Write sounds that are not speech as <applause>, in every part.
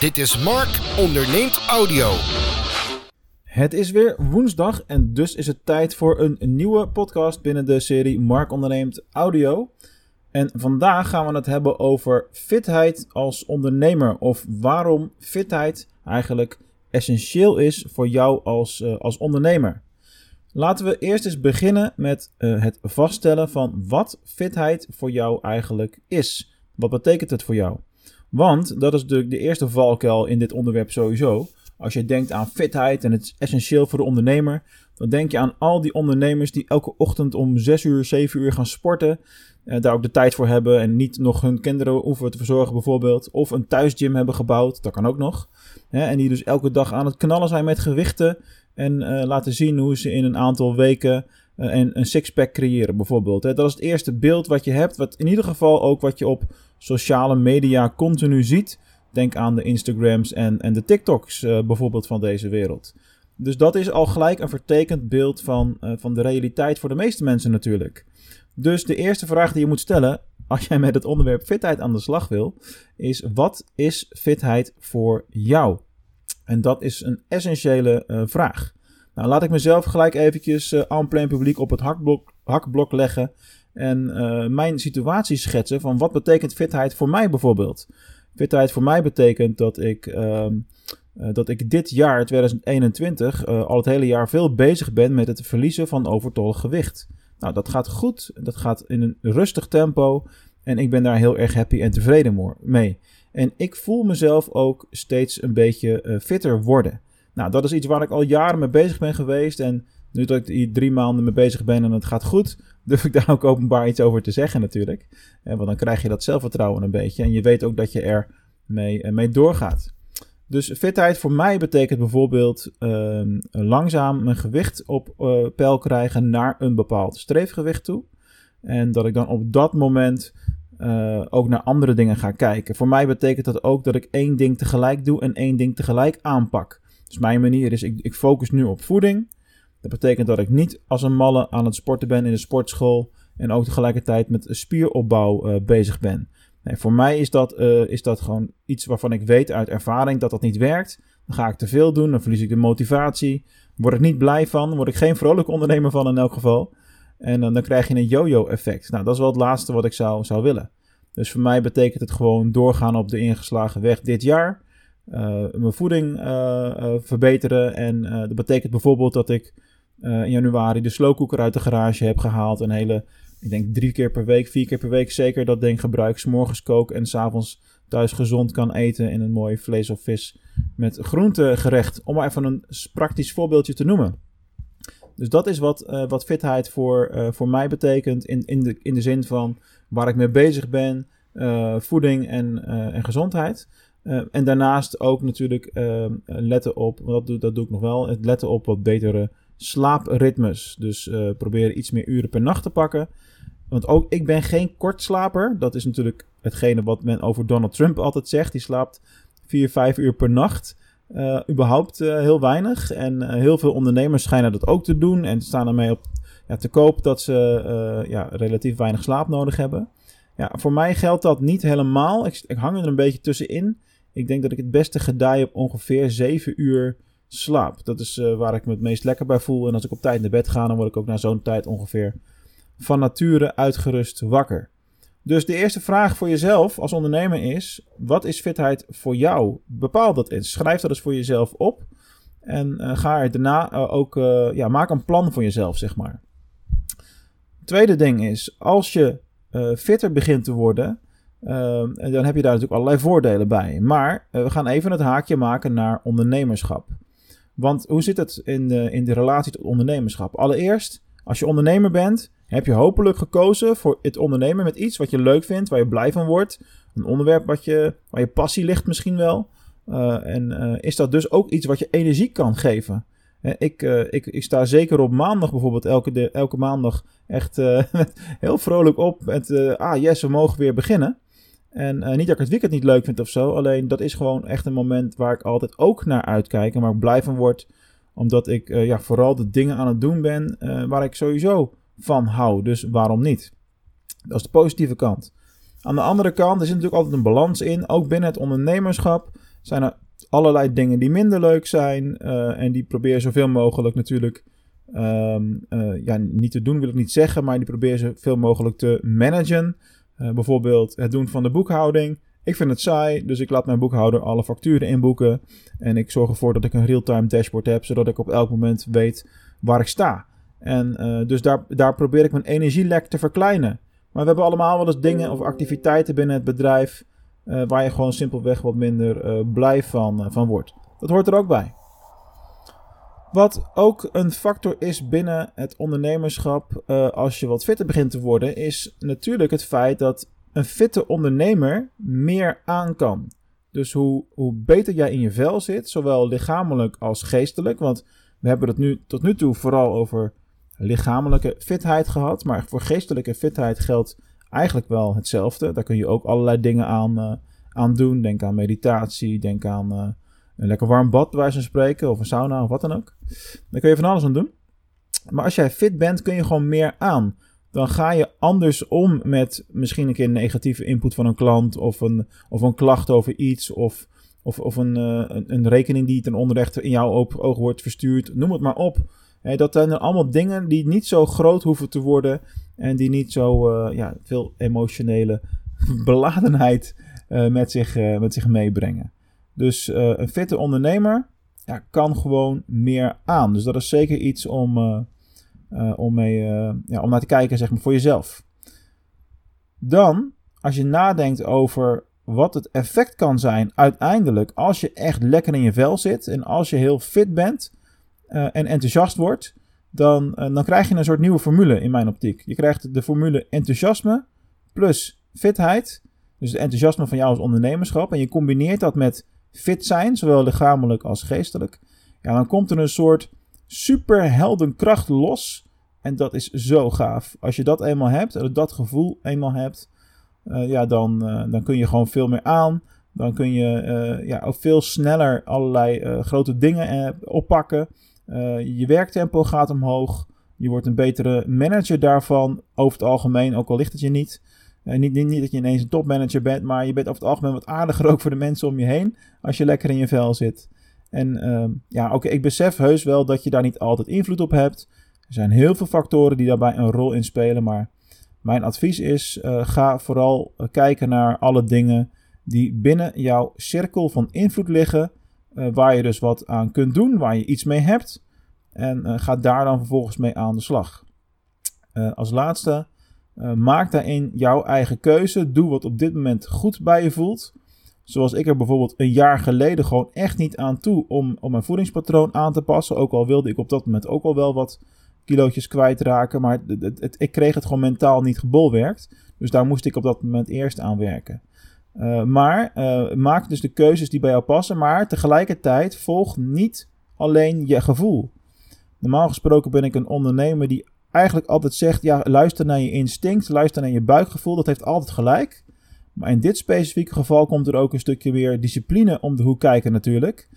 Dit is Mark onderneemt audio. Het is weer woensdag en dus is het tijd voor een nieuwe podcast binnen de serie Mark onderneemt audio. En vandaag gaan we het hebben over fitheid als ondernemer of waarom fitheid eigenlijk essentieel is voor jou als, uh, als ondernemer. Laten we eerst eens beginnen met uh, het vaststellen van wat fitheid voor jou eigenlijk is. Wat betekent het voor jou? Want dat is de, de eerste valkuil in dit onderwerp sowieso. Als je denkt aan fitheid en het is essentieel voor de ondernemer, dan denk je aan al die ondernemers die elke ochtend om 6 uur, 7 uur gaan sporten. Eh, daar ook de tijd voor hebben en niet nog hun kinderen hoeven te verzorgen bijvoorbeeld. Of een thuisgym hebben gebouwd, dat kan ook nog. En die dus elke dag aan het knallen zijn met gewichten. En uh, laten zien hoe ze in een aantal weken uh, een, een sixpack creëren bijvoorbeeld. Hè. Dat is het eerste beeld wat je hebt. Wat in ieder geval ook wat je op sociale media continu ziet. Denk aan de Instagrams en, en de TikToks uh, bijvoorbeeld van deze wereld. Dus dat is al gelijk een vertekend beeld van, uh, van de realiteit voor de meeste mensen natuurlijk. Dus de eerste vraag die je moet stellen <laughs> als jij met het onderwerp fitheid aan de slag wil, is wat is fitheid voor jou? En dat is een essentiële vraag. Nou, laat ik mezelf gelijk eventjes uh, plein publiek op het hakblok, hakblok leggen en uh, mijn situatie schetsen van wat betekent fitheid voor mij bijvoorbeeld. Fitheid voor mij betekent dat ik, uh, uh, dat ik dit jaar, 2021, al het hele jaar veel bezig ben met het verliezen van overtollig gewicht. Nou, dat gaat goed, dat gaat in een rustig tempo en ik ben daar heel erg happy en tevreden mee. En ik voel mezelf ook steeds een beetje fitter worden. Nou, dat is iets waar ik al jaren mee bezig ben geweest en nu dat ik hier drie maanden mee bezig ben en het gaat goed, <laughs> durf ik daar ook openbaar iets over te zeggen natuurlijk. want dan krijg je dat zelfvertrouwen een beetje en je weet ook dat je er mee, eh, mee doorgaat. Dus fitheid voor mij betekent bijvoorbeeld uh, langzaam mijn gewicht op uh, peil krijgen naar een bepaald streefgewicht toe. En dat ik dan op dat moment ook naar andere dingen ga kijken. Voor mij betekent dat ook dat ik één ding tegelijk doe en één ding tegelijk aanpak. Dus mijn manier is, ik, ik focus nu op voeding. Dat betekent dat ik niet als een malle aan het sporten ben in de sportschool en ook tegelijkertijd met spieropbouw uh, bezig ben. Nee, voor mij is dat, uh, is dat gewoon iets waarvan ik weet uit ervaring dat dat niet werkt. Dan ga ik te veel doen, dan verlies ik de motivatie. Word ik niet blij van, word ik geen vrolijk ondernemer van in elk geval. En uh, dan krijg je een yo-yo effect. Nou, dat is wel het laatste wat ik zou, zou willen. Dus voor mij betekent het gewoon doorgaan op de ingeslagen weg dit jaar. Uh, mijn voeding verbeteren. En dat betekent bijvoorbeeld dat ik in januari de slowcooker uit de garage heb gehaald. Een hele, ik denk drie keer per week, vier keer per week zeker dat ding gebruik. S'morgens kook en s'avonds thuis gezond kan eten in een mooi vlees of vis met groentegerecht. Om maar even een praktisch voorbeeldje te noemen. Dus dat is wat, wat fitheid voor, voor mij betekent in, in, de, in de zin van waar ik mee bezig ben, voeding en, en gezondheid. En daarnaast ook natuurlijk letten op, dat doe, dat doe ik nog wel, het letten op wat betere slaapritmes. Dus uh, probeer iets meer uren per nacht te pakken. Want ook ik ben geen kortslaper. Dat is natuurlijk hetgene wat men over Donald Trump altijd zegt. Die slaapt 4, 5 uur per nacht. Uh, überhaupt heel weinig. En heel veel ondernemers schijnen dat ook te doen. En staan ermee op ja, te koop dat ze ja, relatief weinig slaap nodig hebben. Ja, voor mij geldt dat niet helemaal. Ik, ik hang er een beetje tussenin. Ik denk dat ik het beste gedij op ongeveer 7 uur slaap. Dat is uh, waar ik me het meest lekker bij voel. En als ik op tijd naar bed ga, dan word ik ook na zo'n tijd ongeveer van nature uitgerust wakker. Dus de eerste vraag voor jezelf als ondernemer is: wat is fitheid voor jou? Bepaal dat eens. Schrijf dat eens voor jezelf op. En uh, ga er daarna uh, ook, ja, maak een plan voor jezelf, zeg maar. Tweede ding is: als je fitter begint te worden, dan heb je daar natuurlijk allerlei voordelen bij. Maar we gaan even het haakje maken naar ondernemerschap. Want hoe zit het in de, in de relatie tot ondernemerschap? Allereerst, als je ondernemer bent, heb je hopelijk gekozen voor het ondernemen met iets wat je leuk vindt, waar je blij van wordt. Een onderwerp wat je, waar je passie ligt misschien wel. Uh, en uh, is dat dus ook iets wat je energie kan geven? Ik, ik, ik sta zeker op maandag bijvoorbeeld elke, elke maandag echt <laughs> heel vrolijk op met ah yes, we mogen weer beginnen. En uh, niet dat ik het weekend niet leuk vind of zo. Alleen dat is gewoon echt een moment waar ik altijd ook naar uitkijk. En waar ik blij van word. Omdat ik uh, ja, vooral de dingen aan het doen ben uh, waar ik sowieso van hou. Dus waarom niet? Dat is de positieve kant. Aan de andere kant er zit natuurlijk altijd een balans in. Ook binnen het ondernemerschap zijn er allerlei dingen die minder leuk zijn. en die probeer je zoveel mogelijk natuurlijk ehm, ja, niet te doen, wil ik niet zeggen, maar die probeer je zoveel mogelijk te managen. Bijvoorbeeld het doen van de boekhouding. Ik vind het saai, dus ik laat mijn boekhouder alle facturen inboeken. En ik zorg ervoor dat ik een real-time dashboard heb, zodat ik op elk moment weet waar ik sta. En uh, dus daar, daar probeer ik mijn energielek te verkleinen. Maar we hebben allemaal wel eens dingen of activiteiten binnen het bedrijf uh, waar je gewoon simpelweg wat minder blij van, van wordt. Dat hoort er ook bij. Wat ook een factor is binnen het ondernemerschap als je wat fitter begint te worden, is natuurlijk het feit dat een fitte ondernemer meer aan kan. Dus hoe, hoe beter jij in je vel zit, zowel lichamelijk als geestelijk. Want we hebben het nu tot nu toe vooral over lichamelijke fitheid gehad. Maar voor geestelijke fitheid geldt eigenlijk wel hetzelfde. Daar kun je ook allerlei dingen aan, uh, aan doen. Denk aan meditatie, denk aan uh, een lekker warm bad, bij van spreken, of een sauna of wat dan ook. Daar kun je van alles aan doen. Maar als jij fit bent, kun je gewoon meer aan dan ga je anders om met misschien een keer een negatieve input van een klant of een, of een klacht over iets of, of, of een, uh, een, een, rekening die ten onrechte in jouw oog wordt verstuurd. Noem het maar op. dat zijn allemaal dingen die niet zo groot hoeven te worden en die niet zo uh, ja, veel emotionele <laughs> beladenheid uh, met, zich, met zich meebrengen. Dus een fitte ondernemer ja, kan gewoon meer aan. Dus dat is zeker iets om uh, om, mee, ja, om naar te kijken, zeg maar, voor jezelf. Dan, als je nadenkt over wat het effect kan zijn uiteindelijk als je echt lekker in je vel zit en als je heel fit bent en enthousiast wordt, dan, dan krijg je een soort nieuwe formule in mijn optiek. Je krijgt de formule enthousiasme plus fitheid, dus het enthousiasme van jou als ondernemerschap, en je combineert dat met fit zijn, zowel lichamelijk als geestelijk. Ja, dan komt er een soort superheldenkracht los. En dat is zo gaaf. Als je dat eenmaal hebt, dat gevoel eenmaal hebt, uh, ja, dan, uh, dan kun je gewoon veel meer aan. Dan kun je uh, ja, ook veel sneller allerlei grote dingen oppakken. je werktempo gaat omhoog. Je wordt een betere manager daarvan. Over het algemeen, ook al ligt het je niet. Niet, niet, dat je ineens een topmanager bent, maar je bent over het algemeen wat aardiger ook voor de mensen om je heen. Als je lekker in je vel zit. En uh, ja, oké, ik besef heus wel dat je daar niet altijd invloed op hebt. Er zijn heel veel factoren die daarbij een rol in spelen. Maar mijn advies is: uh, ga vooral uh, kijken naar alle dingen die binnen jouw cirkel van invloed liggen. Uh, waar je dus wat aan kunt doen, waar je iets mee hebt. En ga daar dan vervolgens mee aan de slag. als laatste, maak daarin jouw eigen keuze. Doe wat op dit moment goed bij je voelt. Zoals ik er bijvoorbeeld een jaar geleden gewoon echt niet aan toe om, om mijn voedingspatroon aan te passen. Ook al wilde ik op dat moment ook al wel wat kilootjes kwijtraken. Maar het, ik kreeg het gewoon mentaal niet gebolwerkt. Dus daar moest ik op dat moment eerst aan werken. Uh, maar uh, maak dus de keuzes die bij jou passen. Maar tegelijkertijd volg niet alleen je gevoel. Normaal gesproken ben ik een ondernemer die eigenlijk altijd zegt: ja, luister naar je instinct, luister naar je buikgevoel. Dat heeft altijd gelijk. Maar in dit specifieke geval komt er ook een stukje weer discipline om de hoek kijken natuurlijk.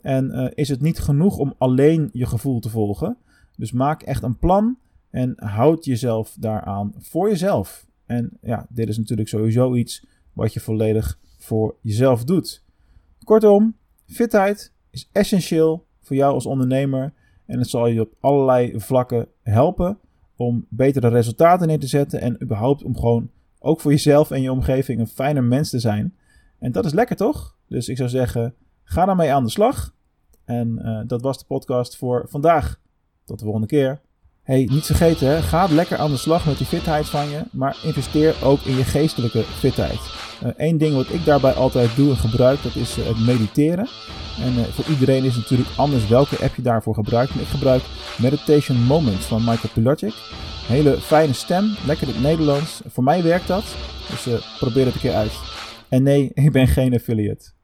En uh, is het niet genoeg om alleen je gevoel te volgen. Dus maak echt een plan en houd jezelf daaraan voor jezelf. En ja, dit is natuurlijk sowieso iets wat je volledig voor jezelf doet. Kortom, fitheid is essentieel voor jou als ondernemer. En het zal je op allerlei vlakken helpen om betere resultaten neer te zetten. En überhaupt om gewoon ook voor jezelf en je omgeving een fijner mens te zijn. En dat is lekker toch? Dus ik zou zeggen, ga daarmee aan de slag. En uh, dat was de podcast voor vandaag. Tot de volgende keer. Hey, niet vergeten, ga lekker aan de slag met die fitheid van je, maar investeer ook in je geestelijke fitheid. Eén uh, ding wat ik daarbij altijd doe en gebruik, dat is uh, het mediteren. En uh, voor iedereen is het natuurlijk anders welke app je daarvoor gebruikt. Maar ik gebruik Meditation Moments van Michael Pilacic. Hele fijne stem, lekker het Nederlands. Voor mij werkt dat, dus probeer het een keer uit. En nee, <laughs> ik ben geen affiliate.